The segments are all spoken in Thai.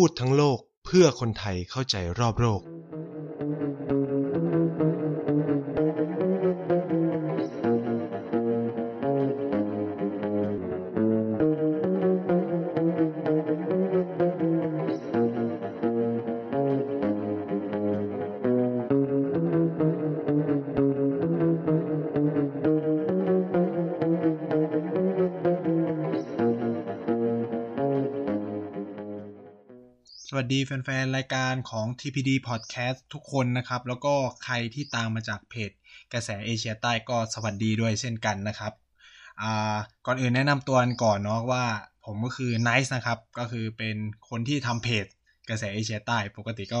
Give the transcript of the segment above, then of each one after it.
พูดทั้งโลกเพื่อคนไทยเข้าใจรอบโลก สดีแฟนๆ รายการของ TPD Podcast ทุกคนนะครับ แล้วก็ใครที่ตามมาจากเพจ กระแสเอเชียใต้ก็สวัสดีด้วยเช่นกันนะครับก่อนอื่นแนะนำตัวก่อนเนาะว่าผมก็คือ Nice นะครับ ก็คือเป็นคนที่ทำเพจ กระแสเอเชียใต้ปกติก็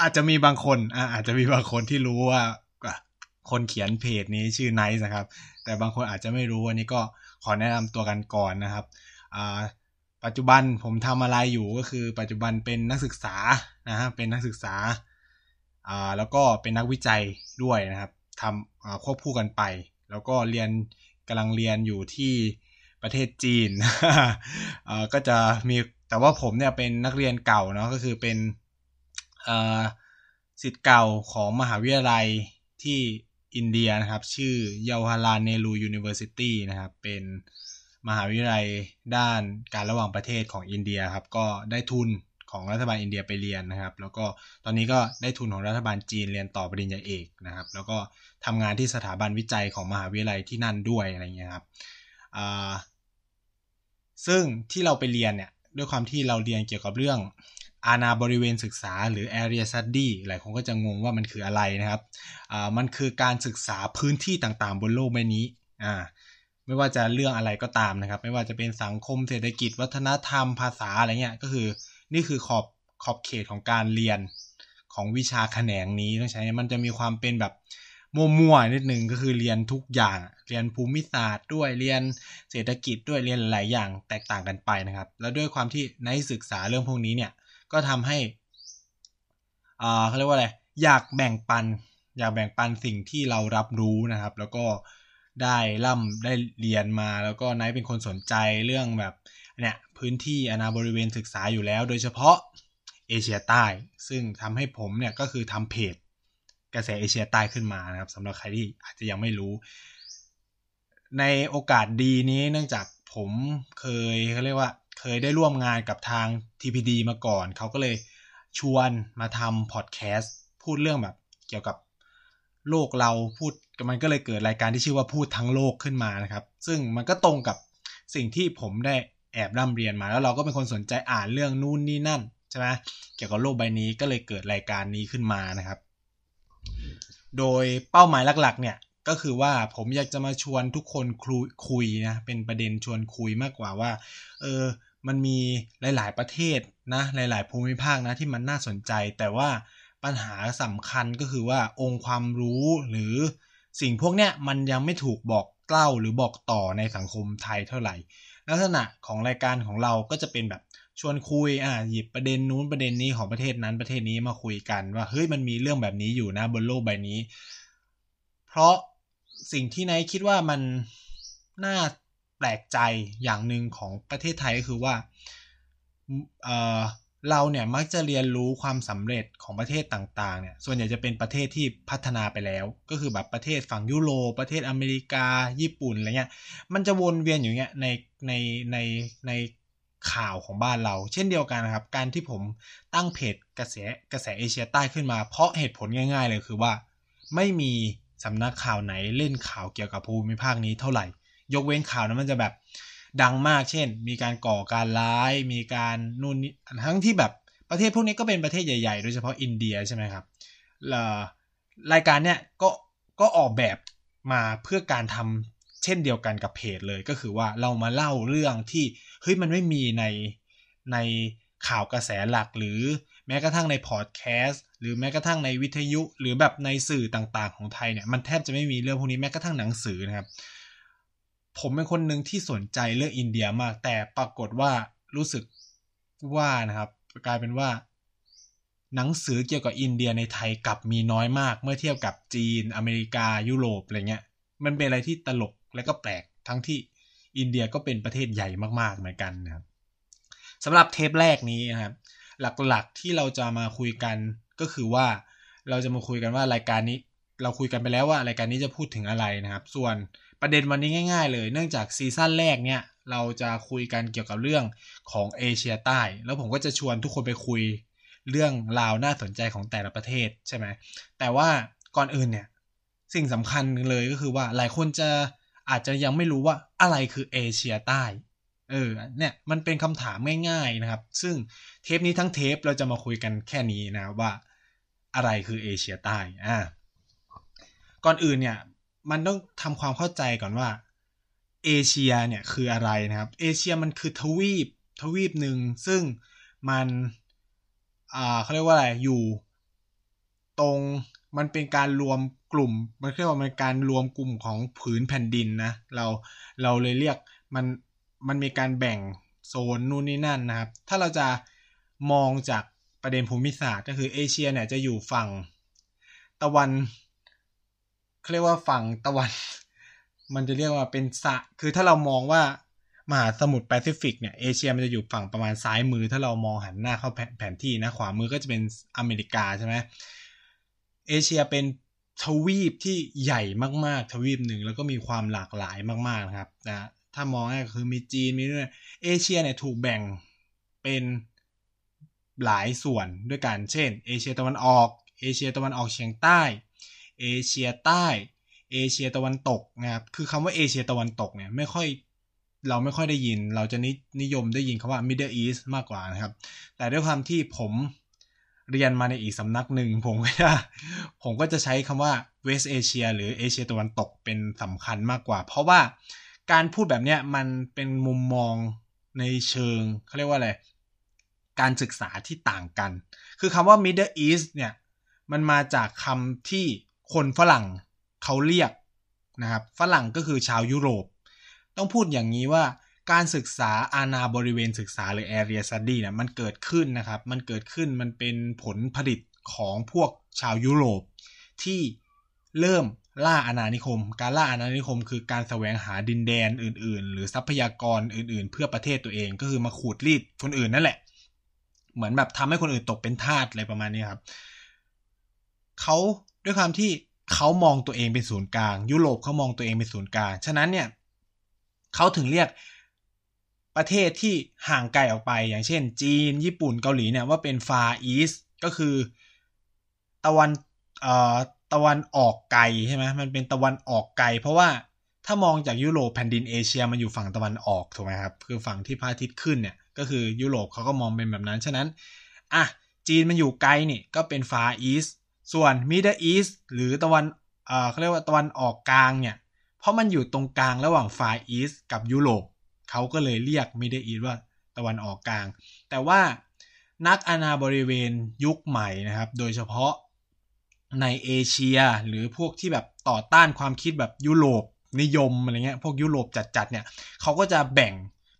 อาจจะมีบางคนอาจจะมีบางคนที่รู้ว่าคนเขียนเพจนี้ชื่อ Nice นะครับ แต่บางคนอาจจะไม่รู้วันนี้ก็ขอแนะนำตัวกันก่อนนะครับ ปัจจุบันผมทำอะไรอยู่ก็คือ ปัจจุบันเป็นนักศึกษานะฮะเป็นนักศึกษาอ่าแล้วก็เป็นนักวิจัยด้วยนะครับทำควบคู่กันไป แล้วก็เรียนกำลังเรียนอยู่ที่ประเทศจีนอ่าก็จะมีแต่ว่าผมเนี่ยเป็นนักเรียนเก่าเนาะก็คือเป็นอ่าสิทธิ์เก่าของมหาวิทยาลัยที่อินเดียนะครับ ชื่อเยาวาราเนรูยูนิเวอร์ซิตี้นะครับ เป็น มหาวิทยาลัยด้านการระหว่างประเทศของอินเดียครับ ก็ได้ทุนของรัฐบาลอินเดียไปเรียนนะครับ แล้วก็ตอนนี้ก็ได้ทุนของรัฐบาลจีนเรียนต่อปริญญาเอกนะครับ แล้วก็ทำงานที่สถาบันวิจัยของมหาวิทยาลัยที่นั่นด้วยอะไรเงี้ยครับซึ่งที่เราไปเรียนเนี่ยด้วยความที่เราเรียนเกี่ยวกับเรื่องอาณาบริเวณศึกษาหรือ area study หลายคนก็จะงงว่ามันคืออะไรนะครับ มันคือการศึกษาพื้นที่ต่างๆ บนโลกใบนี้อ่า ไม่ว่าจะเรื่องอะไรก็ตามนะครับ ไม่ว่าจะเป็นสังคมเศรษฐกิจ วัฒนธรรมภาษาอะไรเงี้ยก็คือนี่คือขอบขอบเขตของการเรียนของวิชาแขนงนี้ต้องใช้มันจะมีความเป็นแบบมั่วๆนิดนึงก็คือเรียนทุกอย่าง เรียนภูมิศาสตร์ด้วยเรียนเศรษฐกิจด้วยเรียนหลายอย่างแตกต่างกันไปนะครับ แล้วด้วยความที่ในศึกษาเรื่องพวกนี้เนี่ยก็ทำให้อ่าเขาเรียกว่าอะไรอยากแบ่งปัน อยากแบ่งปันสิ่งที่เรารับรู้นะครับ แล้วก็ ได้ล่ำได้เรียนมา แล้วก็ไนท์เป็นคนสนใจเรื่องแบบเนี่ยพื้นที่อนาบริเวณศึกษาอยู่แล้ว โดยเฉพาะเอเชียใต้ ซึ่งทำให้ผมเนี่ยก็คือทำเพจกระแสเอเชียใต้ขึ้นมานะครับสำหรับใครที่อาจจะยังไม่รู้ ในโอกาสดีนี้เนื่องจากผมเคยเขาเรียกว่าเคยได้ร่วมงานกับทาง TPD มาก่อน เขาก็เลยชวนมาทำพอดแคสต์พูดเรื่องแบบเกี่ยวกับโลกเราพูด มันก็เลยเกิดรายการที่ชื่อว่าพูดทั้งโลกขึ้นมานะครับ ซึ่งมันก็ตรงกับสิ่งที่ผมได้แอบร่ำเรียนมาแล้วเราก็เป็นคนสนใจอ่านเรื่องนู่นนี่นั่นใช่ไหมเกี่ยวกับโลกใบนี้ก็เลยเกิดรายการนี้ขึ้นมานะครับ โดยเป้าหมายหลักๆ เนี่ยก็คือว่าผมอยากจะมาชวนทุกคนคุยคยนะเป็นประเด็นชวนคุยมากกว่าว่าเออมันมีหลาย ๆ ประเทศนะหลาย ๆ ภูมิภาคนะที่มันน่าสนใจ แต่ว่าปัญหาสำคัญก็คือว่าองค์ความรู้หรือ สิ่งพวกเนี้ยมันยังไม่ถูกบอกเล่าหรือบอกต่อในสังคมไทยเท่าไหร่ ลักษณะของรายการของเราก็จะเป็นแบบชวนคุยอ่าหยิบประเด็นนู้นประเด็นนี้ของประเทศนั้นประเทศนี้มาคุยกันว่าเฮ้ยมันมีเรื่องแบบนี้อยู่นะบนโลกใบนี้ เพราะสิ่งที่นายคิดว่ามันน่าแปลกใจอย่างหนึ่งของประเทศไทยก็คือว่าเอ่อ เราเนี่ยมักจะเรียนรู้ความสำเร็จของประเทศต่างๆเนี่ยส่วนใหญ่จะเป็นประเทศที่พัฒนาไปแล้ว ก็คือแบบประเทศฝั่งยุโรปประเทศอเมริกา ญี่ปุ่นอะไรเงี้ยมันจะวนเวียนอยู่เงี้ยในในในในข่าวของบ้านเรา เช่นเดียวกันนะครับ การที่ผมตั้งเพจกระแสกระแสเอเชียใต้ขึ้นมา เพราะเหตุผลง่าย ๆ เลยคือว่า ไม่มีสำนักข่าวไหนเล่นข่าวเกี่ยวกับภูมิภาคนี้เท่าไหร่ ยกเว้นข่าวนั้นมันจะแบบ ดังมากเช่น มีการก่อการร้าย มีการนู่นนี่ทั้งที่แบบประเทศพวกนี้ก็เป็นประเทศใหญ่ๆ โดยเฉพาะอินเดียใช่ไหมครับรายการเนี้ยก็ก็ออกแบบมาเพื่อการทำเช่นเดียวกันกับเพจเลยก็คือว่าเรามาเล่าเรื่องที่เฮ้ยมันไม่มีในในข่าวกระแสหลักหรือแม้กระทั่งในพอดแคสต์หรือแม้กระทั่งในวิทยุ หรือแบบในสื่อต่างๆของไทยเนี่ยมันแทบจะไม่มีเรื่องพวกนี้แม้กระทั่งหนังสือนะครับ ผมเป็นคนหนึ่งที่สนใจเรื่องอินเดียมาก แต่ปรากฏว่ารู้สึกว่านะครับ กลายเป็นว่า หนังสือเกี่ยวกับอินเดียในไทยกลับมีน้อยมาก เมื่อเทียบกับจีน อเมริกายุโรปอะไรเงี้ย มันเป็นอะไรที่ตลกและก็แปลกทั้งที่อินเดียก็เป็นประเทศใหญ่มากๆเหมือนกันนะครับสำหรับเทปแรกนี้นะครับหลักๆที่เราจะมาคุยกันก็คือว่าเราจะมาคุยกันว่ารายการนี้ เราคุยกันไปแล้วว่ารายการนี้จะพูดถึงอะไรนะครับ ส่วนประเด็นวันนี้ง่ายๆ เลย เนื่องจากซีซั่นแรกเนี่ย เราจะคุยกันเกี่ยวกับเรื่องของเอเชียใต้ แล้วผมก็จะชวนทุกคนไปคุยเรื่องราวน่าสนใจของแต่ละประเทศใช่ไหม แต่ว่าก่อนอื่นเนี่ย สิ่งสำคัญเลยก็คือว่าหลายคนจะอาจจะยังไม่รู้ว่าอะไรคือเอเชียใต้ เออ เนี่ยมันเป็นคำถามง่ายๆนะครับ ซึ่งเทปนี้ทั้งเทปเราจะมาคุยกันแค่นี้นะว่าอะไรคือเอเชียใต้ อ่า ก่อนอื่นเนี่ย มันต้องทำความเข้าใจก่อนว่า เอเชียเนี่ยคืออะไรนะครับ เอเชียมันคือทวีปทวีปหนึ่งซึ่งมันอ่าเขาเรียกว่าอะไรอยู่ ตรงมันเป็นการรวมกลุ่ม มันเรียกว่ามันการรวมกลุ่มของผืนแผ่นดินนะเราเราเลยเรียกมันมันมีการแบ่งโซนนู่นนี่นั่นนะครับ ถ้าเราจะมองจากประเด็นภูมิศาสตร์ก็คือเอเชียเนี่ยจะอยู่ฝั่งตะวัน เขาเรียกว่าฝั่งตะวัน มันจะเรียกว่าเป็นสะคือถ้าเรามองว่ามหาสมุทรแปซิฟิกเนี่ยเอเชียมันจะอยู่ฝั่งประมาณซ้ายมือ ถ้าเรามองหันหน้าเข้าแผนที่นะขวามือก็จะเป็นอเมริกาใช่ไหมเอเชียเป็นทวีปที่ใหญ่มากๆ ทวีปหนึ่งแล้วก็มีความหลากหลายมากๆนะครับนะถ้ามองง่ายก็คือมีจีนมีด้วยเอเชียเนี่ยถูกแบ่งเป็นหลายส่วนด้วยกัน เช่น เอเชียตะวันออก เอเชียตะวันออกเฉียงใต้ เอเชียใต้ เอเชียตะวันตกนะครับคือคำว่าเอเชียตะวันตกเนี่ยไม่ค่อยเราไม่ค่อยได้ยิน เราจะนินยมได้ยินคำว่า Middle East มากกว่านะครับ แต่ด้วยความที่ผมเรียนมาในอีกสำนักหนึ่งผมก็จะผมก็จะใช้คำว่า West Asia หรือเอเชียตะวันตกเป็นสำคัญมากกว่า เพราะว่าการพูดแบบเนี้ยมันเป็นมุมมองในเชิงเขาเรียกว่าอะไร การศึกษาที่ต่างกัน คือคำว่า Middle East เนี่ย มันมาจากคำที่ คนฝรั่งเขาเรียกนะครับฝรั่งก็คือชาวยุโรป ต้องพูดอย่างนี้ว่าการศึกษาอาณาบริเวณศึกษาหรือ area study เนี่ยมันเกิดขึ้นนะครับ มันเกิดขึ้นมันเป็นผลผลิตของพวกชาวยุโรป ที่เริ่มล่าอาณานิคม การล่าอาณานิคม คือการแสวงหาดินแดนอื่น ๆ หรือทรัพยากรอื่น ๆ เพื่อประเทศตัวเองก็คือมาขูดรีดคนอื่นนั่นแหละ เหมือนแบบทำให้คนอื่นตกเป็นทาสอะไรประมาณนี้ครับเขา ด้วยความที่เขามองตัวเองเป็นศูนย์กลาง ยุโรปเขามองตัวเองเป็นศูนย์กลาง ฉะนั้นเนี่ยเขาถึงเรียกประเทศที่ห่างไกลออกไป อย่างเช่น จีน ญี่ปุ่นเกาหลีเนี่ยว่าเป็น far east ก็คือตะวันเอ่อตะวันออกไกลใช่ไหมมันเป็นตะวันออกไกล เพราะว่าถ้ามองจากยุโรปแผ่นดินเอเชียมันอยู่ฝั่งตะวันออกถูกไหมครับคือฝั่งที่พระอาทิตย์ขึ้นเนี่ยก็คือยุโรปเขาก็มองเป็นแบบนั้น ฉะนั้นอะจีนมันอยู่ไกลนี่ก็เป็น far east ส่ ส่วน middle east หรือตะวันเขาเรียกว่าตะวันออกกลางเนี่ย เพราะมันอยู่ตรงกลางระหว่าง far east กับยุโรปเขาก็เลยเรียก middle east ว่าตะวันออกกลาง แต่ว่านักอาณาบริเวณยุคใหม่นะครับ โดยเฉพาะในเอเชียหรือพวกที่แบบต่อต้านความคิดแบบยุโรปนิยมอะไรเงี้ย พวกยุโรปจัดๆเนี่ยเขาก็จะแบ่ง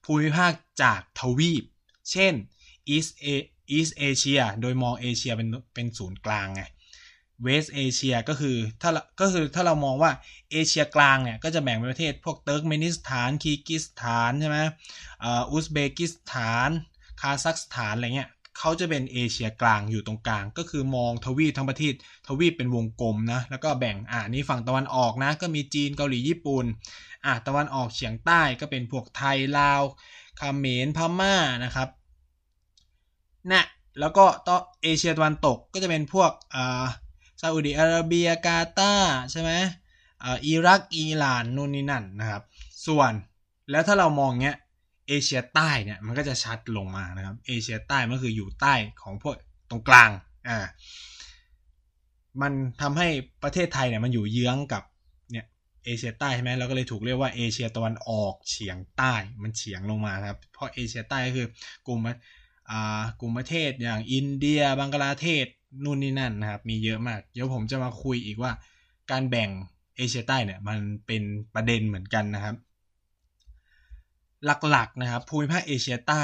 ภูมิภาคจากทวีป เช่น East A East Asia โดยมองเอเชียเป็นเป็นศูนย์กลางไง West Asia ก็คือถ้าก็คือถ้าเรามองว่าเอเชียกลางเนี่ยก็จะแบ่งเป็นประเทศพวกเติร์กเมนิสถานคีร์กีซสถานใช่ไหมอุซเบกิสถานคาซัคสถานอะไรเงี้ยเขาจะเป็นเอเชียกลางอยู่ตรงกลาง ก็คือมองทวีปทั้งประเทศทวีปเป็นวงกลมนะแล้วก็แบ่งอ่านี่ฝั่งตะวันออกนะก็มีจีนเกาหลีญี่ปุ่นอ่าตะวันออกเฉียงใต้ก็เป็นพวกไทยลาวเขมรพม่านะครับนะแล้วก็ต่อเอเชียตะวันตกก็จะเป็นพวกอ่า ซาอุดิอาระเบียกาตาร์ใช่ไหมอิรักอิหร่านนู่นนี่นั่นนะครับ ส่วนแล้วถ้าเรามองเงี้ยเอเชียใต้เนี่ยมันก็จะชัดลงมานะครับเอเชียใต้มันคืออยู่ใต้ของพวกตรงกลางอ่ามันทำให้ประเทศไทยเนี่ยมันอยู่เยื้องกับเนี่ยเอเชียใต้ใช่ไหมเราก็เลยถูกเรียกว่าเอเชียตะวันออกเฉียงใต้มันเฉียงลงมาครับ เพราะเอเชียใต้ก็คือกลุ่มอ่ากลุ่มประเทศอย่างอินเดีย บังกลาเทศ นู่นนี่นั่นนะครับ มีเยอะมาก เดี๋ยวผมจะมาคุยอีกว่า การแบ่งเอเชียใต้เนี่ยมันเป็นประเด็นเหมือนกันนะครับ หลักๆนะครับ ภูมิภาคเอเชียใต้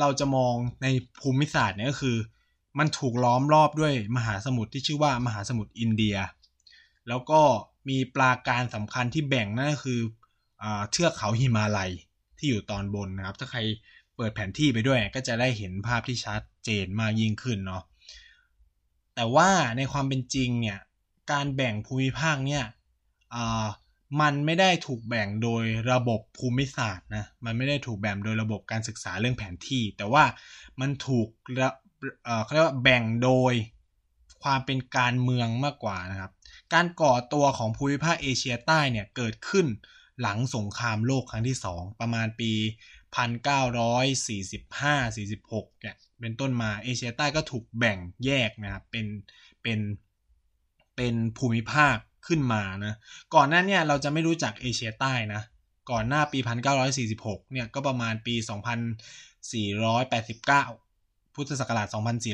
เราจะมองในภูมิศาสตร์เนี่ยก็คือ มันถูกล้อมรอบด้วยมหาสมุทรที่ชื่อว่ามหาสมุทรอินเดีย แล้วก็มีปราการสำคัญที่แบ่งนั่นก็คือเทือกเขาหิมาลัยที่อยู่ตอนบนนะครับ ถ้าใครเปิดแผนที่ไปด้วยก็จะได้เห็นภาพที่ชัดเจนมากยิ่งขึ้นเนาะ แต่ว่าในความเป็นจริงเนี่ยการแบ่งภูมิภาคเนี่ยมันไม่ได้ถูกแบ่งโดยระบบภูมิศาสตร์นะมันไม่ได้ถูกแบ่งโดยระบบการศึกษาเรื่องแผนที่ แต่ว่ามันถูกเขาเรียกว่าแบ่งโดยความเป็นการเมืองมากกว่านะครับ การก่อตัวของภูมิภาคเอเชียใต้เนี่ยเกิดขึ้นหลังสงครามโลกครั้งที่ 2 ประมาณปี 1945-46เนี่ย เป็นต้นมาเอเชียใต้ก็ถูกแบ่งแยกนะครับเป็นเป็นเป็นภูมิภาคขึ้นมานะก่อนหน้าเนี่ยเราจะไม่รู้จักเอเชียใต้นะก่อนหน้าปี 1946 เนี่ยก็ประมาณปี 2489 พุทธศักราช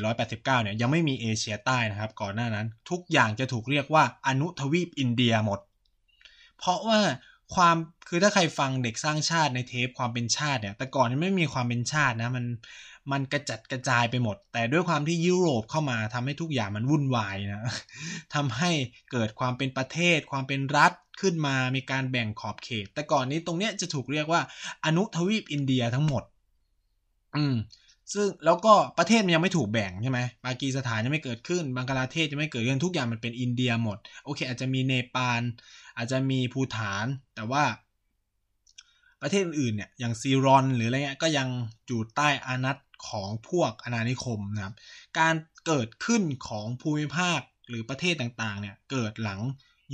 2489 เนี่ยยังไม่มีเอเชียใต้นะครับ ก่อนหน้านั้นทุกอย่างจะถูกเรียกว่าอนุทวีปอินเดียหมด เพราะว่า ความคือถ้าใครฟังเด็กสร้างชาติในเทปความเป็นชาติเนี่ย แต่ก่อนมันไม่มีความเป็นชาตินะมันมันกระจัดกระจายไปหมด แต่ด้วยความที่ยุโรปเข้ามาทำให้ทุกอย่างมันวุ่นวายนะทำให้เกิดความเป็นประเทศ ความเป็นรัฐขึ้นมามีการแบ่งขอบเขต แต่ก่อนนี้ตรงเนี้ยจะถูกเรียกว่าอนุทวีปอินเดียทั้งหมด อืมซึ่งแล้วก็ประเทศมันยังไม่ถูกแบ่งใช่ไหมปากีสถานยังไม่เกิดขึ้นบังกลาเทศยังไม่เกิดขึ้นทุกอย่างมันเป็นอินเดียหมด โอเค อาจจะมีเนปาล อาจจะมีภูฐาน แต่ว่า ประเทศอื่นเนี่ยอย่างซีรอนหรืออะไรเงี้ยก็ยังอยู่ใต้อานัตของพวกอาณานิคมนะครับ การเกิดขึ้นของภูมิภาคหรือประเทศต่างๆเนี่ยเกิดหลัง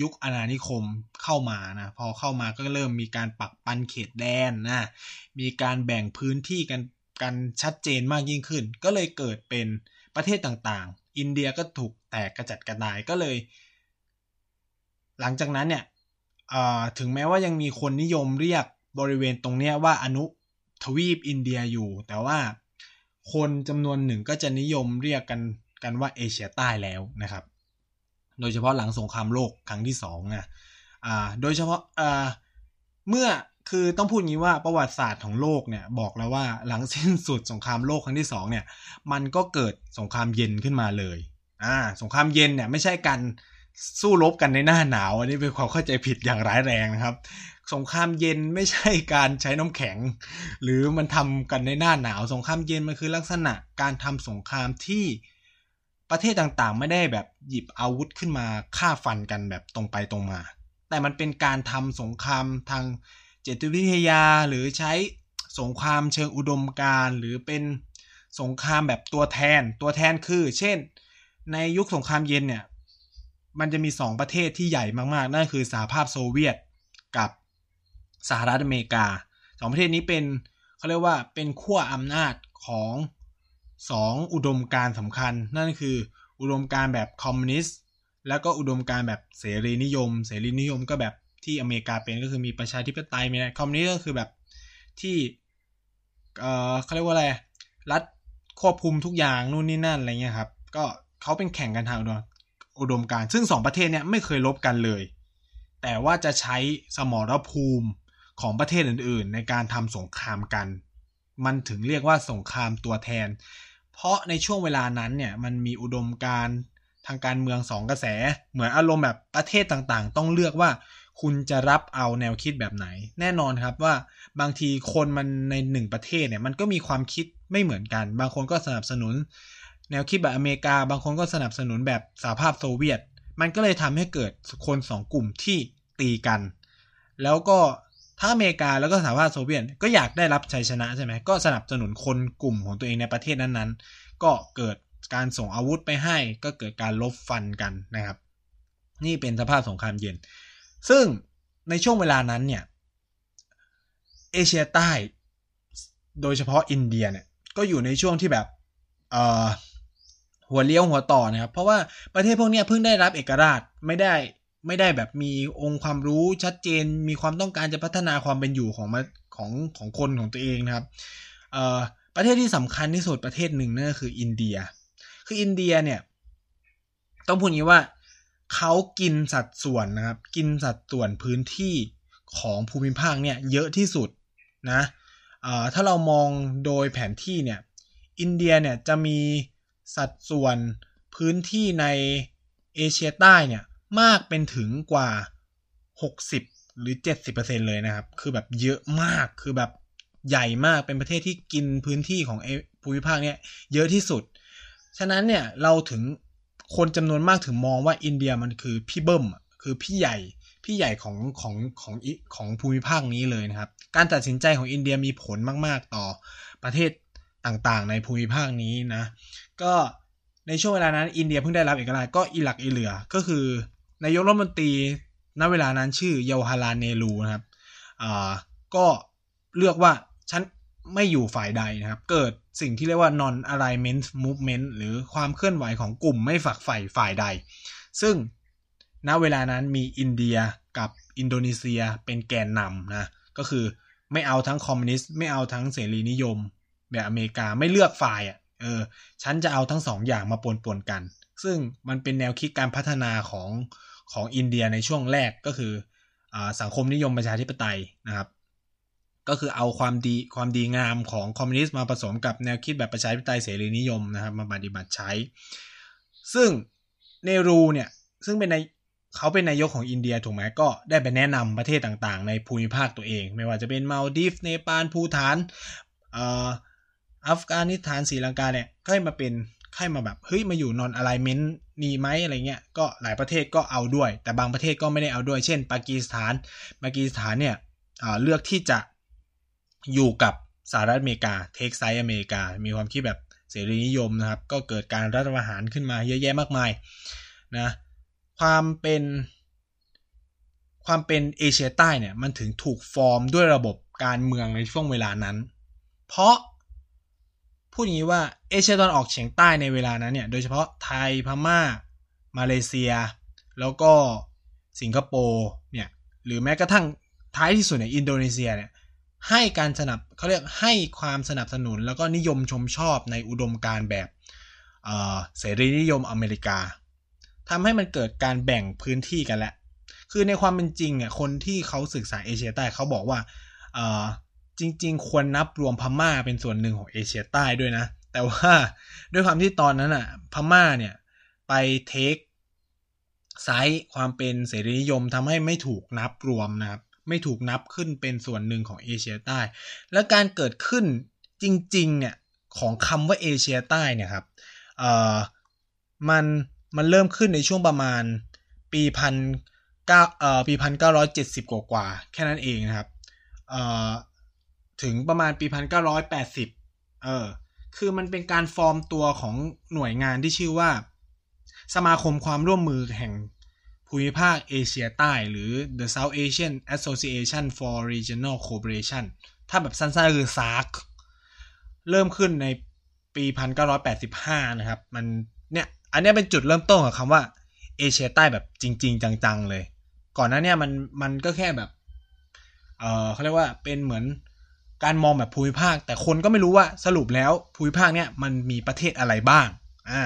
ยุคอาณานิคมเข้ามานะพอเข้ามาก็เริ่มมีการปักปันเขตแดนนะมีการแบ่งพื้นที่กันกันชัดเจนมากยิ่งขึ้น ก็เลยเกิดเป็นประเทศต่างๆ อินเดียก็ถูกแตกกระจัดกระจายก็เลย หลังจากนั้นเนี่ย ถึงแม้ว่ายังมีคนนิยมเรียกบริเวณตรงนี้ว่าอนุทวีปอินเดียอยู่ แต่ว่าคนจำนวนหนึ่งก็จะนิยมเรียกกันกันว่าเอเชียใต้แล้วนะครับ โดยเฉพาะหลังสงครามโลกครั้งที่สองนะอ่าโดยเฉพาะอ่าเมื่อคือต้องพูดงี้ว่าประวัติศาสตร์ของโลกเนี่ยบอกแล้วว่าหลังสิ้นสุดสงครามโลกครั้งที่สองเนี่ยมันก็เกิดสงครามเย็นขึ้นมาเลยอ่าสงครามเย็นเนี่ยไม่ใช่การ สู้รบกันในหน้าหนาว อันนี้เป็นความเข้าใจผิดอย่างร้ายแรงนะครับ สงครามเย็นไม่ใช่การใช้น้ำแข็ง หรือมันทำกันในหน้าหนาว สงครามเย็นมันคือลักษณะการทำสงครามที่ประเทศต่างๆ ไม่ได้แบบหยิบอาวุธขึ้นมาฆ่าฟันกันแบบตรงไปตรงมา แต่มันเป็นการทำสงครามทางจิตวิทยาหรือใช้สงครามเชิงอุดมการหรือเป็นสงครามแบบตัวแทนตัวแทนคือ เช่น ในยุคสงครามเย็นเนี่ย มันจะมีสองประเทศที่ใหญ่มากๆ นั่นคือสหภาพโซเวียตกับสหรัฐอเมริกาสองประเทศนี้เป็นเขาเรียกว่าเป็นขั้วอำนาจของสองอุดมการสำคัญ นั่นคืออุดมการแบบคอมมิวนิสต์แล้วก็อุดมการแบบเสรีนิยม เสรีนิยมก็แบบที่อเมริกาเป็นก็คือมีประชาธิปไตยมีอะไรคอมมิวนิสต์ก็คือแบบที่เออเขาเรียกว่าอะไรรัฐควบคุมทุกอย่างนู่นนี่นั่นอะไรเงี้ยครับก็เขาเป็นแข่งกันทางอุดม อุดมการซึ่งสองประเทศเนี้ยไม่เคยลบกันเลย แต่ว่าจะใช้สมรภูมิของประเทศอื่นๆ ในการทำสงครามกัน มันถึงเรียกว่าสงครามตัวแทน เพราะในช่วงเวลานั้นเนี่ยมันมีอุดมการทางการเมืองสองกระแส เหมือนอารมณ์แบบประเทศต่างๆ ต้องเลือกว่าคุณจะรับเอาแนวคิดแบบไหน แน่นอนครับว่าบางทีคนมันในหนึ่งประเทศเนี่ยมันก็มีความคิดไม่เหมือนกัน บางคนก็สนับสนุน แนวคิดแบบอเมริกา บางคนก็สนับสนุนแบบสหภาพโซเวียต มันก็เลยทำให้เกิดคนสองกลุ่มที่ตีกัน แล้วก็ทั้งอเมริกาแล้วก็สหภาพโซเวียตก็อยากได้รับชัยชนะใช่ไหมก็สนับสนุนคนกลุ่มของตัวเองในประเทศนั้นๆ ก็เกิดการส่งอาวุธไปให้ ก็เกิดการลบฟันกันนะครับ นี่เป็นสภาพสงครามเย็น ซึ่งในช่วงเวลานั้นเนี่ยเอเชียใต้ โดยเฉพาะอินเดียเนี่ยก็อยู่ในช่วงที่แบบเอ่อ หัวเลี้ยวหัวต่อนะครับ เพราะว่าประเทศพวกนี้เพิ่งได้รับเอกราชไม่ได้ไม่ได้แบบมีองค์ความรู้ชัดเจน มีความต้องการจะพัฒนาความเป็นอยู่ของของของคนของตัวเองนะครับประเทศที่สำคัญที่สุดประเทศหนึ่งนั่นก็คืออินเดีย คืออินเดียเนี่ย ต้องพูดงี้ว่าเขากินสัดส่วนนะครับ กินสัดส่วนพื้นที่ของภูมิภาคเนี่ยเยอะที่สุดนะถ้าเรามองโดยแผนที่เนี่ย อินเดียเนี่ยจะมี สัดส่วนพื้นที่ในเอเชียใต้เนี่ยมากเป็นถึงกว่า 60 หรือ 70%เลยนะครับ คือแบบเยอะมากคือแบบใหญ่มากเป็นประเทศที่กินพื้นที่ของภูมิภาคเนี้ยเยอะที่สุด ฉะนั้นเนี่ยเราถึงคนจำนวนมากถึงมองว่าอินเดียมันคือพี่เบิ้มคือพี่ใหญ่พี่ใหญ่ของของของของภูมิภาคนี้เลยนะครับ การตัดสินใจของอินเดียมีผลมาก ๆ ต่อประเทศต่างๆ ในภูมิภาคนี้นะ ก็ในช่วงเวลานั้น อินเดียเพิ่งได้รับเอกราชก็อิหลักอิเหลือ ก็คือนายกรัฐมนตรีณเวลานั้นชื่อเยาวฮาราเนรูนะครับอ่าก็เลือกว่าฉันไม่อยู่ฝ่ายใดนะครับ เกิดสิ่งที่เรียกว่า non alignment movement หรือความเคลื่อนไหวของกลุ่มไม่ฝักใฝ่ฝ่ายใด ซึ่งณเวลานั้นมีอินเดียกับอินโดนีเซียเป็นแกนนำนะ ก็คือไม่เอาทั้งคอมมิวนิสต์ไม่เอาทั้งเสรีนิยม แบบอเมริกาไม่เลือกฝ่ายอะ เออฉันจะเอาทั้งสองอย่างมาปนปนกัน ซึ่งมันเป็นแนวคิดการพัฒนาของของอินเดียในช่วงแรกก็คืออสังคมนิยมประชาธิปไตยนะครับ ก็คือเอาความดีความดีงามของคอมมิวนิสต์มาผสมกับแนวคิดแบบประชาธิปไตยเสรีนิยมนะครับมาปฏิบัติใช้ ซึ่งเนรูเนี่ยซึ่งเป็นในเขาเป็นนายกของอินเดียถูกไหมก็ได้ไปแนะนำประเทศต่างๆ ในภูมิภาคตัวเอง ไม่ว่าจะเป็นมาลดีฟเนปาลภูฐานอ่อ อัฟกานิสถานศรีลังกาเนี่ยก็ให้มาเป็นให้มาแบบเฮ้ยมาอยู่ non-alignment นี่ไหมอะไรเงี้ยก็หลายประเทศก็เอาด้วย แต่บางประเทศก็ไม่ได้เอาด้วย เช่น ปากีสถาน ปากีสถานเนี่ยเลือกที่จะอยู่กับสหรัฐอเมริกา take side อเมริกา มีความคิดแบบเสรีนิยมนะครับ ก็เกิดการรัฐประหารขึ้นมาเยอะแยะมากมายนะความเป็นความเป็นเอเชียใต้เนี่ยมันถึงถูกฟอร์มด้วยระบบการเมืองในช่วงเวลานั้น เพราะ พูดงี้ว่าเอเชียตะวันออกเฉียงใต้ในเวลานั้นเนี่ย โดยเฉพาะไทยพม่า มาเลเซีย แล้วก็สิงคโปร์เนี่ย หรือแม้กระทั่งท้ายที่สุดในอินโดนีเซียเนี่ย ให้การสนับเขาเรียกให้ความสนับสนุนแล้วก็นิยมชมชอบในอุดมการแบบเสรีนิยมอเมริกาทำให้มันเกิดการแบ่งพื้นที่กันแหล้วคือในความเป็นจริงอะคนที่เขาศึกษาเอเชียใต้เขาบอกว่า จริง ๆ ควรนับรวมพม่าเป็นส่วนหนึ่งของเอเชียใต้ด้วยนะ แต่ว่าด้วยความที่ตอนนั้นอะ พม่าเนี่ย ไปเทคไซส์ความเป็นเสรีนิยมทำให้ไม่ถูกนับรวมนะครับ ไม่ถูกนับขึ้นเป็นส่วนหนึ่งของเอเชียใต้ และการเกิดขึ้นจริง ๆ เนี่ยของคำว่าเอเชียใต้เนี่ยครับเอ่อมันมันเริ่มขึ้นในช่วงประมาณปีพันเก้าเอ่อปีพันเก้าร้อยเจ็ดสิบกว่ากว่าแค่นั้นเองนะครับเอ่อ ถึงประมาณปีพันเก้าร้อยแปดสิบเออ คือมันเป็นการฟอร์มตัวของหน่วยงานที่ชื่อว่า สมาคมความร่วมมือแห่งภูมิภาคเอเชียใต้ หรือ the South Asian Association for Regional Cooperation ถ้าแบบสั้นๆคือ SARC เริ่มขึ้นในปี1985นะครับ มันเนี่ยอันนี้เป็นจุดเริ่มต้นของคำว่าเอเชียใต้แบบจริง ๆ จัง ๆ เลย ก่อนหน้าเนี้มันมันก็แค่แบบ เออเขาเรียกว่าเป็นเหมือน การมองแบบภูมิภาค แต่คนก็ไม่รู้ว่าสรุปแล้วภูมิภาคเนี้ยมันมีประเทศอะไรบ้างอ่า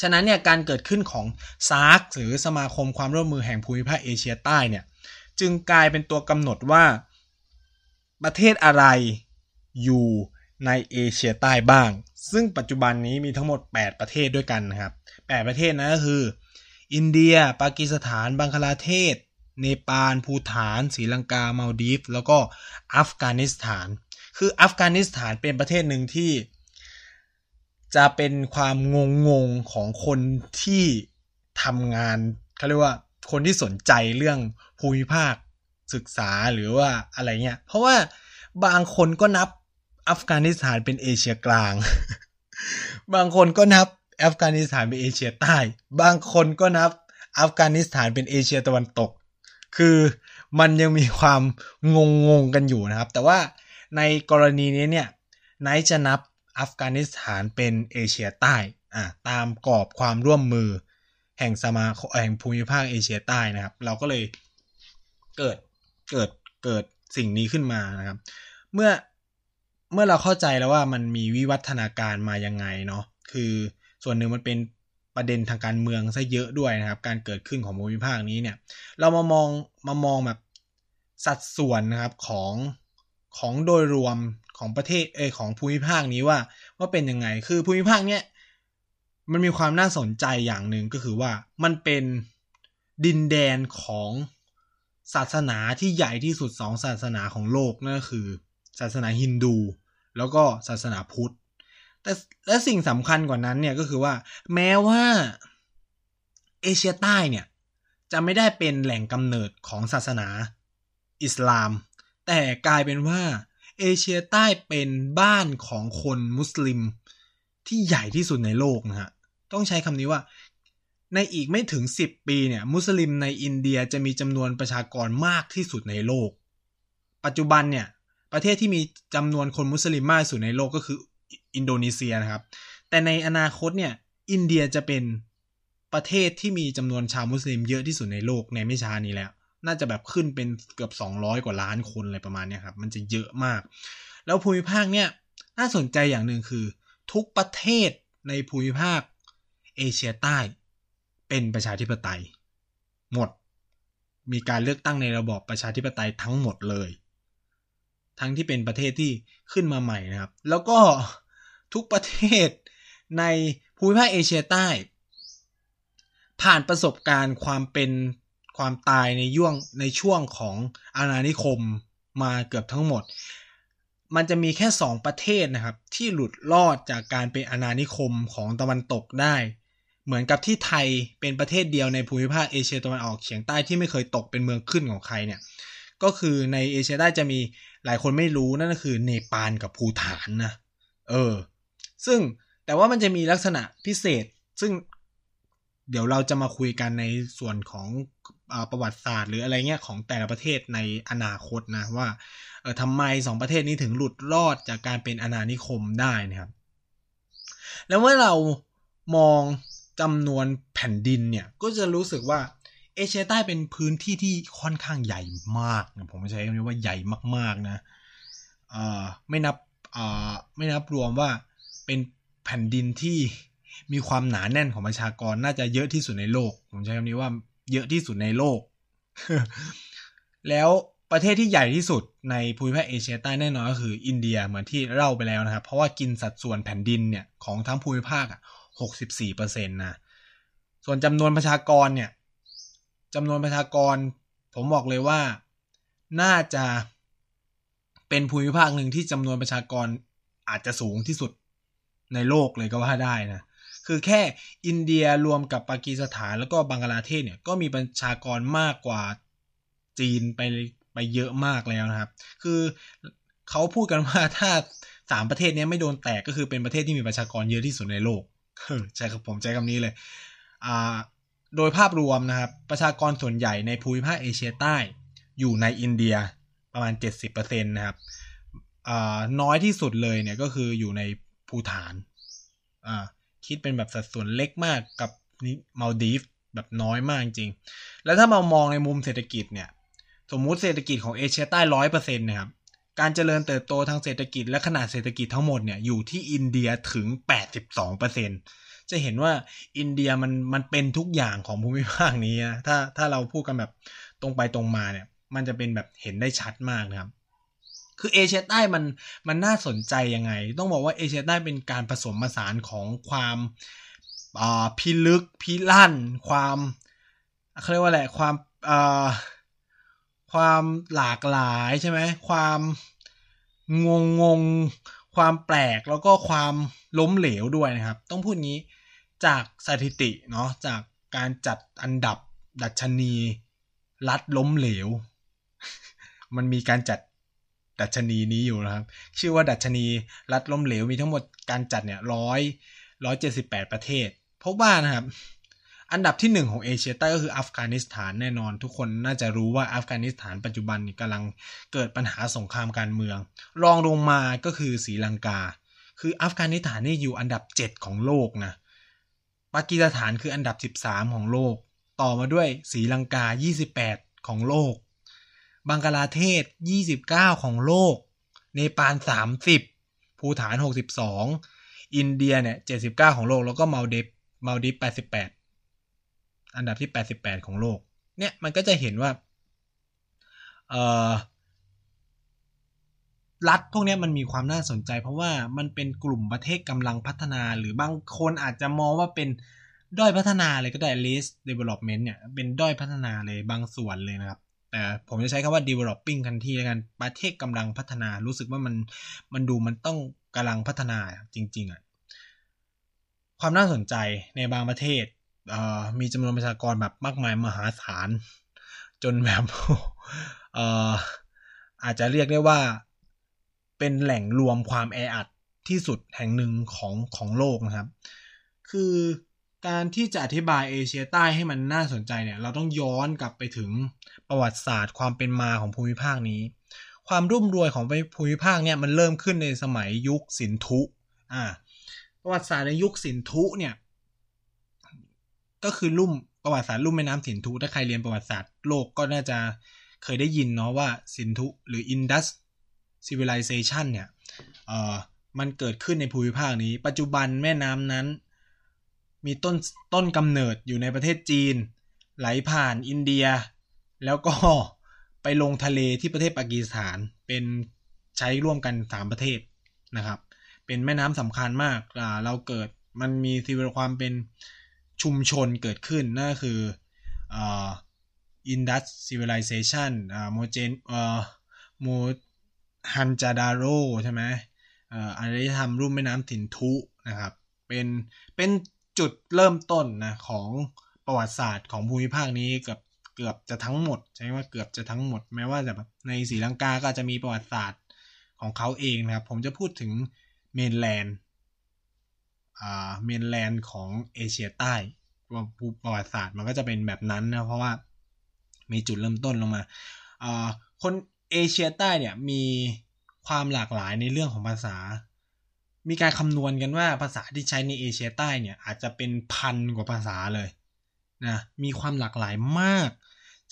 ฉะนั้นเนี่ยการเกิดขึ้นของซาร์กหรือสมาคมความร่วมมือแห่งภูมิภาคเอเชียใต้เนี่ยจึงกลายเป็นตัวกำหนดว่าประเทศอะไรอยู่ในเอเชียใต้บ้าง ซึ่งปัจจุบันนี้มีทั้งหมด 8 ประเทศด้วยกันนะครับ 8 ประเทศนั้นก็คือ อินเดีย ปากีสถาน บังคลาเทศ เนปาล ภูฐานศรีลังกามาลดีฟ แล้วก็อัฟกานิสถาน คืออัฟกานิสถานเป็นประเทศหนึ่งที่ จะเป็นความงงงของคนที่ทำงานเขาเรียกว่าคนที่สนใจเรื่องภูมิภาคศึกษาหรือว่าอะไรเงี้ย เพราะว่าบางคนก็นับอัฟกานิสถานเป็นเอเชียกลาง บางคนก็นับอัฟกานิสถานเป็นเอเชียใต้ บางคนก็นับอัฟกานิสถานเป็นเอเชียตะวันตก คือมันยังมีความงงงกันอยู่นะครับ แต่ว่าในกรณีนี้เนี่ยไนจะนับอัฟกานิสถานเป็นเอเชียใต้อ่าตามกรอบความร่วมมือ แห่งสมาแห่งภูมิภาคเอเชียใต้นะครับ เราก็เลยเกิดเกิดเกิดสิ่งนี้ขึ้นมานะครับ เมื่อเมื่อเราเข้าใจแล้วว่ามันมีวิวัฒนาการมายังไงเนาะคือส่วนหนึ่งมันเป็น ประเด็นทางการเมืองซะเยอะด้วยนะครับ การเกิดขึ้นของภูมิภาคนี้เนี่ย เรามามองมามองแบบสัดส่วนนะครับของของโดยรวมของประเทศเอของภูมิภาคนี้ว่าว่าเป็นยังไง คือภูมิภาคเนี้ยมันมีความน่าสนใจอย่างหนึ่งก็คือว่ามันเป็นดินแดนของศาสนาที่ใหญ่ที่สุดสองศาสนาของโลกนั่นก็คือ ศาสนาฮินดู แล้วก็ศาสนาพุทธ แต่และสิ่งสำคัญกว่านั้นเนี่ยก็คือว่า แม้ว่าเอเชียใต้เนี่ย จะไม่ได้เป็นแหล่งกำเนิดของศาสนาอิสลาม แต่กลายเป็นว่า เอเชียใต้เป็นบ้านของคนมุสลิม ที่ใหญ่ที่สุดในโลกนะฮะต้องใช้คำนี้ว่าในอีกไม่ถึง 10 ปีเนี่ย มุสลิมในอินเดียจะมีจำนวนประชากรมากที่สุดในโลก ปัจจุบันเนี่ย ประเทศที่มีจำนวนคนมุสลิมมากที่สุดในโลกก็คือ อินโดนีเซียนะครับ แต่ในอนาคตเนี่ยอินเดียจะเป็นประเทศที่มีจำนวนชาวมุสลิมเยอะที่สุดในโลกในไม่ช้านี้แล้ว น่าจะแบบขึ้นเป็นเกือบ 200 กว่าล้านคนอะไรประมาณนี้ครับ มันจะเยอะมาก แล้วภูมิภาคเนี่ยน่าสนใจอย่างหนึ่งคือ ทุกประเทศในภูมิภาคเอเชียใต้ เป็นประชาธิปไตย หมด มีการเลือกตั้งในระบอบประชาธิปไตยทั้งหมดเลย ทั้งที่เป็นประเทศที่ขึ้นมาใหม่นะครับ แล้วก็ ทุกประเทศในภูมิภาคเอเชียใต้ ผ่านประสบการณ์ความเป็นความตายในย่วงในช่วงของอาณานิคมมาเกือบทั้งหมด มันจะมีแค่สองประเทศนะครับ ที่หลุดรอดจากการเป็นอาณานิคมของตะวันตกได้ เหมือนกับที่ไทยเป็นประเทศเดียวในภูมิภาคเอเชียตะวันออกเฉียงใต้ที่ไม่เคยตกเป็นเมืองขึ้นของใครเนี่ยก็คือในเอเชียใต้จะมีหลายคนไม่รู้นั่นก็คือเนปาลกับภูฐานนะเออ ซึ่งแต่ว่ามันจะมีลักษณะพิเศษ ซึ่งเดี๋ยวเราจะมาคุยกันในส่วนของอประวัติศาสตร์ หรืออะไรเงี้ยของแต่ละประเทศในอนาคตนะว่าเออทำไมสองประเทศนี้ถึงหลุดรอดจากการเป็นอาณานิคมได้นะครับ แล้วเมื่อเรามองจำนวนแผ่นดินเนี่ย ก็จะรู้สึกว่าเอเชียใต้เป็นพื้นที่ที่ค่อนข้างใหญ่มากผมใช้คำนี้ว่าใหญ่มากๆนะเออไม่นับเออไม่นับรวมว่า เป็นแผ่นดินที่มีความหนาแน่นของประชากรน่าจะเยอะที่สุดในโลก ผมใช้คำนี้ว่าเยอะที่สุดในโลก แล้วประเทศที่ใหญ่ที่สุดในภูมิภาคเอเชียใต้แน่นอนก็คืออินเดียเหมือนที่เล่าไปแล้วนะครับ เพราะว่ากินสัดส่วนแผ่นดินเนี่ยของทั้งภูมิภาคอะหกสิบสี่เปอร์เซ็นต์นะ ส่วนจำนวนประชากรเนี่ยจำนวนประชากร ผมบอกเลยว่าน่าจะเป็นภูมิภาคหนึ่งที่จำนวนประชากรอาจจะสูงที่สุด ในโลกเลยก็ว่าได้นะคือแค่อินเดียรวมกับปากีสถานแล้วก็บังกลาเทศเนี่ยก็มีประชากรมากกว่าจีนไปไปเยอะมากแล้วนะครับ คือเขาพูดกันว่าถ้าสามประเทศนี้ไม่โดนแตกก็คือเป็นประเทศที่มีประชากรเยอะที่สุดในโลกใช่ครับผมใช้คำนี้เลยอ่าโดยภาพรวมนะครับ ประชากรส่วนใหญ่ในภูมิภาคเอเชียใต้ อยู่ในอินเดียประมาณ 70%นะครับน้อยที่สุดเลยเนี่ยก็คืออยู่ใน ภูฐาน อ่า คิดเป็นแบบสัดส่วนเล็กมากกับนี้มาดีฟแบบน้อยมากจริง แล้วถ้ามามองในมุมเศรษฐกิจเนี่ย สมมุติเศรษฐกิจของเอเชียใต้ร้อยเปอร์เซ็นต์นะครับ การเจริญเติบโตทางเศรษฐกิจและขนาดเศรษฐกิจทั้งหมดเนี่ยอยู่ที่อินเดียถึง 82เปอร์เซ็นจะเห็นว่าอินเดียมันมันเป็นทุกอย่างของภูมิภาคนี้นะถ้าถ้าเราพูดกันแบบตรงไปตรงมาเนี่ย มันจะเป็นแบบเห็นได้ชัดมากนะครับ คือเอเชียใต้มันมันน่าสนใจยังไง ต้องบอกว่าเอเชียใต้เป็นการผสมผสานของความอ่าพิลึกพิลั่น ความเขาเรียกว่าอะไรความอ่าความหลากหลายใช่ไหมความงงงงความแปลกแล้วก็ความล้มเหลวด้วยนะครับ ต้องพูดงี้จากสถิติเนาะจากการจัดอันดับดัชนี รัฐล้มเหลว มันมีการจัด ดัชนีนี้อยู่นะครับ ชื่อว่าดัชนีรัฐล้มเหลวมีทั้งหมดการจัดเนี่ยร้อยร้อยเจ็ดสิบแปดประเทศ พบว่านะครับ อันดับที่หนึ่งของเอเชียใต้ก็คืออัฟกานิสถานแน่นอน ทุกคนน่าจะรู้ว่าอัฟกานิสถานปัจจุบันกำลังเกิดปัญหาสงครามการเมือง รองลงมาก็คือศรีลังกา คืออัฟกานิสถานนี่อยู่อันดับเจ็ดของโลกนะปากีสถานคืออันดับสิบสามของโลก ต่อมาด้วยศรีลังกายี่สิบแปดของโลก บังกลาเทศยี่สิบเก้าของโลก เนปาลสามสิบภูฐานหกสิบสองอินเดียเนี่ยเจ็ดสิบเก้าของโลก แล้วก็มาลดิฟมาลดิฟแปดสิบแปดอันดับที่ 88 ของโลก เนี่ยมันก็จะเห็นว่า เอ่อรัฐพวกนี้มันมีความน่าสนใจ เพราะว่ามันเป็นกลุ่มประเทศกำลังพัฒนา หรือบางคนอาจจะมองว่าเป็นด้อยพัฒนาเลยก็ได้ least development เนี่ย เป็นด้อยพัฒนาเลยบางส่วนเลยนะครับ แต่ผมจะใช้คำว่า developing country แล้วกันประเทศกำลังพัฒนารู้สึกว่ามันมันดูมันต้องกำลังพัฒนาจริง ๆอะ่ะความน่าสนใจในบางประเทศมีจำนวนประชากรแบบมากมายมหาศาล จนแบบอาจจะเรียกได้ว่าเป็นแหล่งรวมความแออัดที่สุดแห่งหนึ่งของของโลกนะครับ คือ การที่จะอธิบายเอเชียใต้ให้มันน่าสนใจเนี่ย เราต้องย้อนกลับไปถึงประวัติศาสตร์ความเป็นมาของภูมิภาคนี้ ความรุ่มรวยของภูมิภาคเนี่ยมันเริ่มขึ้นในสมัยยุคสินธุอ่าประวัติศาสตร์ในยุคสินธุเนี่ยก็คือลุ่มประวัติศาสตร์ลุ่มแม่น้ำสินธุถ้าใครเรียนประวัติศาสตร์โลกก็น่าจะเคยได้ยินเนาะว่าสินธุหรือ Indus Civilization เนี่ยเอ่อมันเกิดขึ้นในภูมิภาคนี้ ปัจจุบันแม่น้ำนั้น มีต้นต้นกำเนิดอยู่ในประเทศจีน ไหลผ่านอินเดีย แล้วก็ไปลงทะเลที่ประเทศปากีสถานเป็นใช้ร่วมกันสามประเทศนะครับ เป็นแม่น้ำสำคัญมากเราเกิดมันมีทีวความเป็นชุมชนเกิดขึ้นนั่นคือ Indus Civilization โมเฮนโมเฮนโจดาโรใช่ไหมเอ่ออารยธรรมลุ่มแม่น้ำสินธุนะครับ เป็นเป็น จุดเริ่มต้นนะของประวัติศาสตร์ของภูมิภาคนี้กับเกือบจะทั้งหมด ใช่ว่าเกือบจะทั้งหมดแม้ว่าจะแบบในศรีลังกาก็จะมีประวัติศาสตร์ของเขาเองนะครับ ผมจะพูดถึงเมนแลนด์เมนแลนด์ของเอเชียใต้ประวัติศาสตร์มันก็จะเป็นแบบนั้นนะ เพราะว่ามีจุดเริ่มต้นลงมาคนเอเชียใต้เนี่ยมีความหลากหลายในเรื่องของภาษา มีการคำนวณกันว่าภาษาที่ใช้ในเอเชียใต้เนี่ยอาจจะเป็นพันกว่าภาษาเลยนะมีความหลากหลายมาก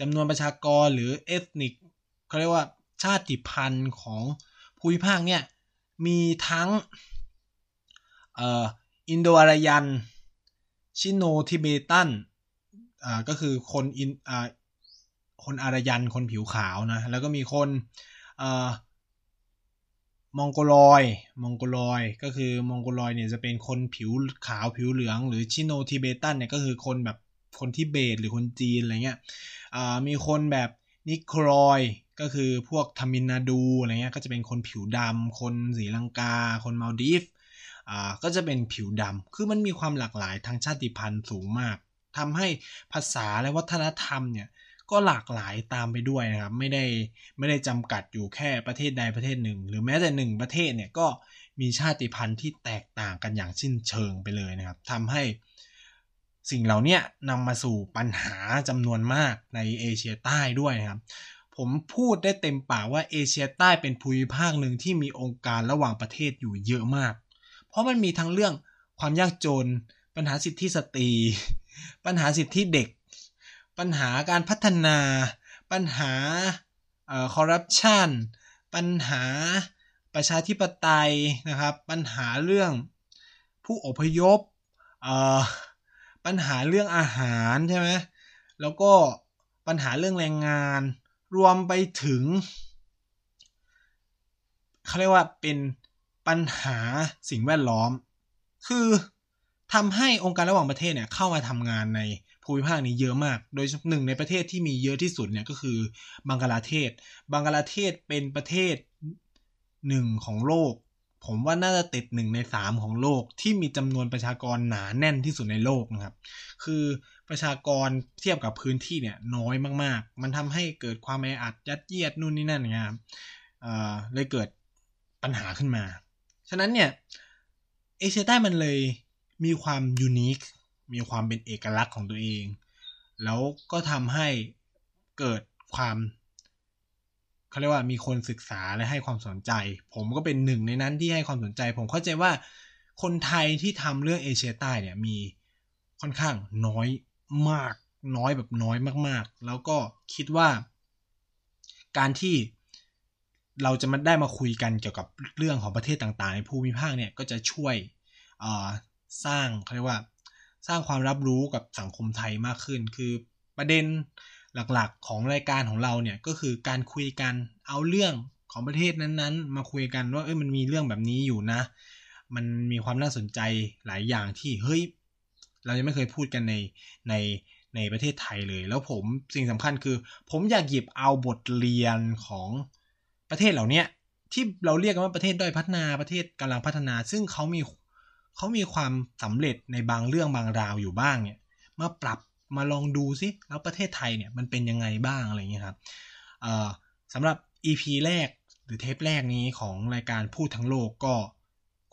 จำนวนประชากรหรือเอฟนิกเขาเรียกว่าชาติพันธุ์ของภูมิภาคเนี่ยมีทั้งเอ่ออินโดอารยัน ชิโนทิเบตันอ่ก็คือคนอินอ่คนอารยันคนผิวขาวนะแล้วก็มีคนอ มองโกลอยด์ มองโกลอยด์ ก็คือมองโกลอยด์เนี่ยจะเป็นคนผิวขาวผิวเหลือง หรือ Sino-Tibetan เนี่ยก็คือคนแบบคนทิเบตหรือคนจีนอะไรเงี้ยมีคนแบบนิกรอยด์ก็คือพวกทมิฬนาดูอะไรเงี้ยก็จะเป็นคนผิวดำคนศรีลังกา คนมาลดีฟอ่าก็จะเป็นผิวดำคือมันมีความหลากหลายทางชาติพันธุ์สูงมากทำให้ภาษาและวัฒนธรรมเนี่ย ก็หลากหลายตามไปด้วยนะครับ ไม่ได้ไม่ได้จำกัดอยู่แค่ประเทศใดประเทศหนึ่ง หรือแม้แต่หนึ่งประเทศเนี่ยก็มีชาติพันธุ์ที่แตกต่างกันอย่างสิ้นเชิงไปเลยนะครับทำให้สิ่งเหล่านี้นำมาสู่ปัญหาจำนวนมากในเอเชียใต้ด้วยนะครับ ผมพูดได้เต็มปากว่าเอเชียใต้เป็นภูมิภาคหนึ่งที่มีองค์การระหว่างประเทศอยู่เยอะมาก เพราะมันมีทั้งเรื่องความยากจน ปัญหาสิทธิสตรี ปัญหาสิทธิเด็ก ปัญหาการพัฒนา ปัญหาคอร์รัปชันปัญหาประชาธิปไตยนะครับ ปัญหาเรื่องผู้อพยพปัญหาเรื่องอาหารใช่ไหมแล้วก็ปัญหาเรื่องแรงงาน รวมไปถึงเขาเรียกว่าเป็นปัญหาสิ่งแวดล้อม คือ ทำให้องค์การระหว่างประเทศเนี่ยเข้ามาทำงานในภูมิภาคนี้เยอะมาก โดยหนึ่งในประเทศที่มีเยอะที่สุดเนี่ยก็คือบังกลาเทศ บังกลาเทศเป็นประเทศหนึ่งของโลก ผมว่าน่าจะติดหนึ่งในสามของโลกที่มีจำนวนประชากรหนาแน่นที่สุดในโลกนะครับ คือประชากรเทียบกับพื้นที่เนี่ยน้อยมากๆ มันทำให้เกิดความแออัดยัดเยียดนู่นนี่นั่นนะครับเลยเกิดปัญหาขึ้นมา ฉะนั้นเนี่ยเอเชียใต้มันเลย มีความยูนิค มีความเป็นเอกลักษณ์ของตัวเอง แล้วก็ทำให้เกิดความเขาเรียกว่ามีคนศึกษาและให้ความสนใจ ผมก็เป็นหนึ่งในนั้นที่ให้ความสนใจ ผมเข้าใจว่าคนไทยที่ทำเรื่องเอเชียใต้เนี่ยมีค่อนข้างน้อยมาก น้อยแบบน้อยมาก ๆ แล้วก็คิดว่า การที่เราจะมาได้มาคุยกันเกี่ยวกับเรื่องของประเทศต่างๆ ในภูมิภาคเนี่ยก็จะช่วย สร้างเขาเรียกว่า สร้างความรับรู้กับสังคมไทยมากขึ้น คือประเด็นหลักๆของรายการของเราเนี่ยก็คือการคุยกันเอาเรื่องของประเทศนั้นๆ มาคุยกันว่าเอ้ยมันมีเรื่องแบบนี้อยู่นะ มันมีความน่าสนใจหลายอย่างที่เฮ้ยเรายังไม่เคยพูดกันในในในประเทศไทยเลย แล้วผมสิ่งสำคัญคือ ผมอยากหยิบเอาบทเรียนของประเทศเหล่านี้ที่เราเรียกกันว่าประเทศด้อยพัฒนาประเทศกำลังพัฒนา ซึ่งเขามี เขามีความสำเร็จในบางเรื่องบางราวอยู่บ้างเนี่ยมาปรับมาลองดูซิแล้วประเทศไทยเนี่ยมันเป็นยังไงบ้างอะไรเงี้ยครับสำหรับ EP แรกหรือเทปแรกนี้ของรายการพูดทั้งโลกก็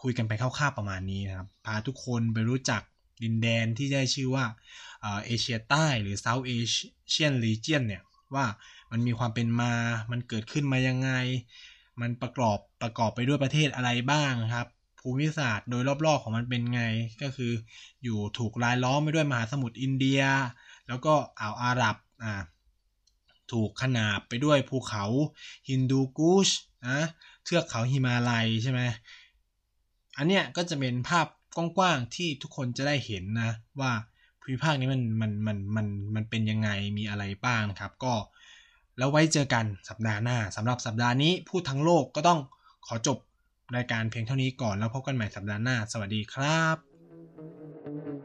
คุยกันไปคร่าวๆประมาณนี้นะครับ พาทุกคนไปรู้จักดินแดนที่ได้ชื่อว่าเอเชียใต้หรือ South Asian Region เนี่ยว่ามันมีความเป็นมา มันเกิดขึ้นมายังไง มันประกอบประกอบไปด้วยประเทศอะไรบ้างครับ ภูมิศาสตร์ โดยรอบๆของมันเป็นไง ก็คือ อยู่ถูกรายล้อมไปด้วยมหาสมุทรอินเดีย แล้วก็อ่าวอาหรับอ่าถูกขนาบไปด้วยภูเขาฮินดูกูชนะเทือกเขาฮิมาลัยใช่ไหมอันเนี้ยก็จะเป็นภาพกว้างๆที่ทุกคนจะได้เห็นนะว่าภูมิภาคนี้มันมันมันมันมันเป็นยังไงมีอะไรบ้างครับ ก็แล้วไว้เจอกันสัปดาห์หน้าสำหรับสัปดาห์นี้พูดทั้งโลกก็ต้องขอจบ รายการเพียงเท่านี้ก่อนแล้วพบกันใหม่สัปดาห์หน้า สวัสดีครับ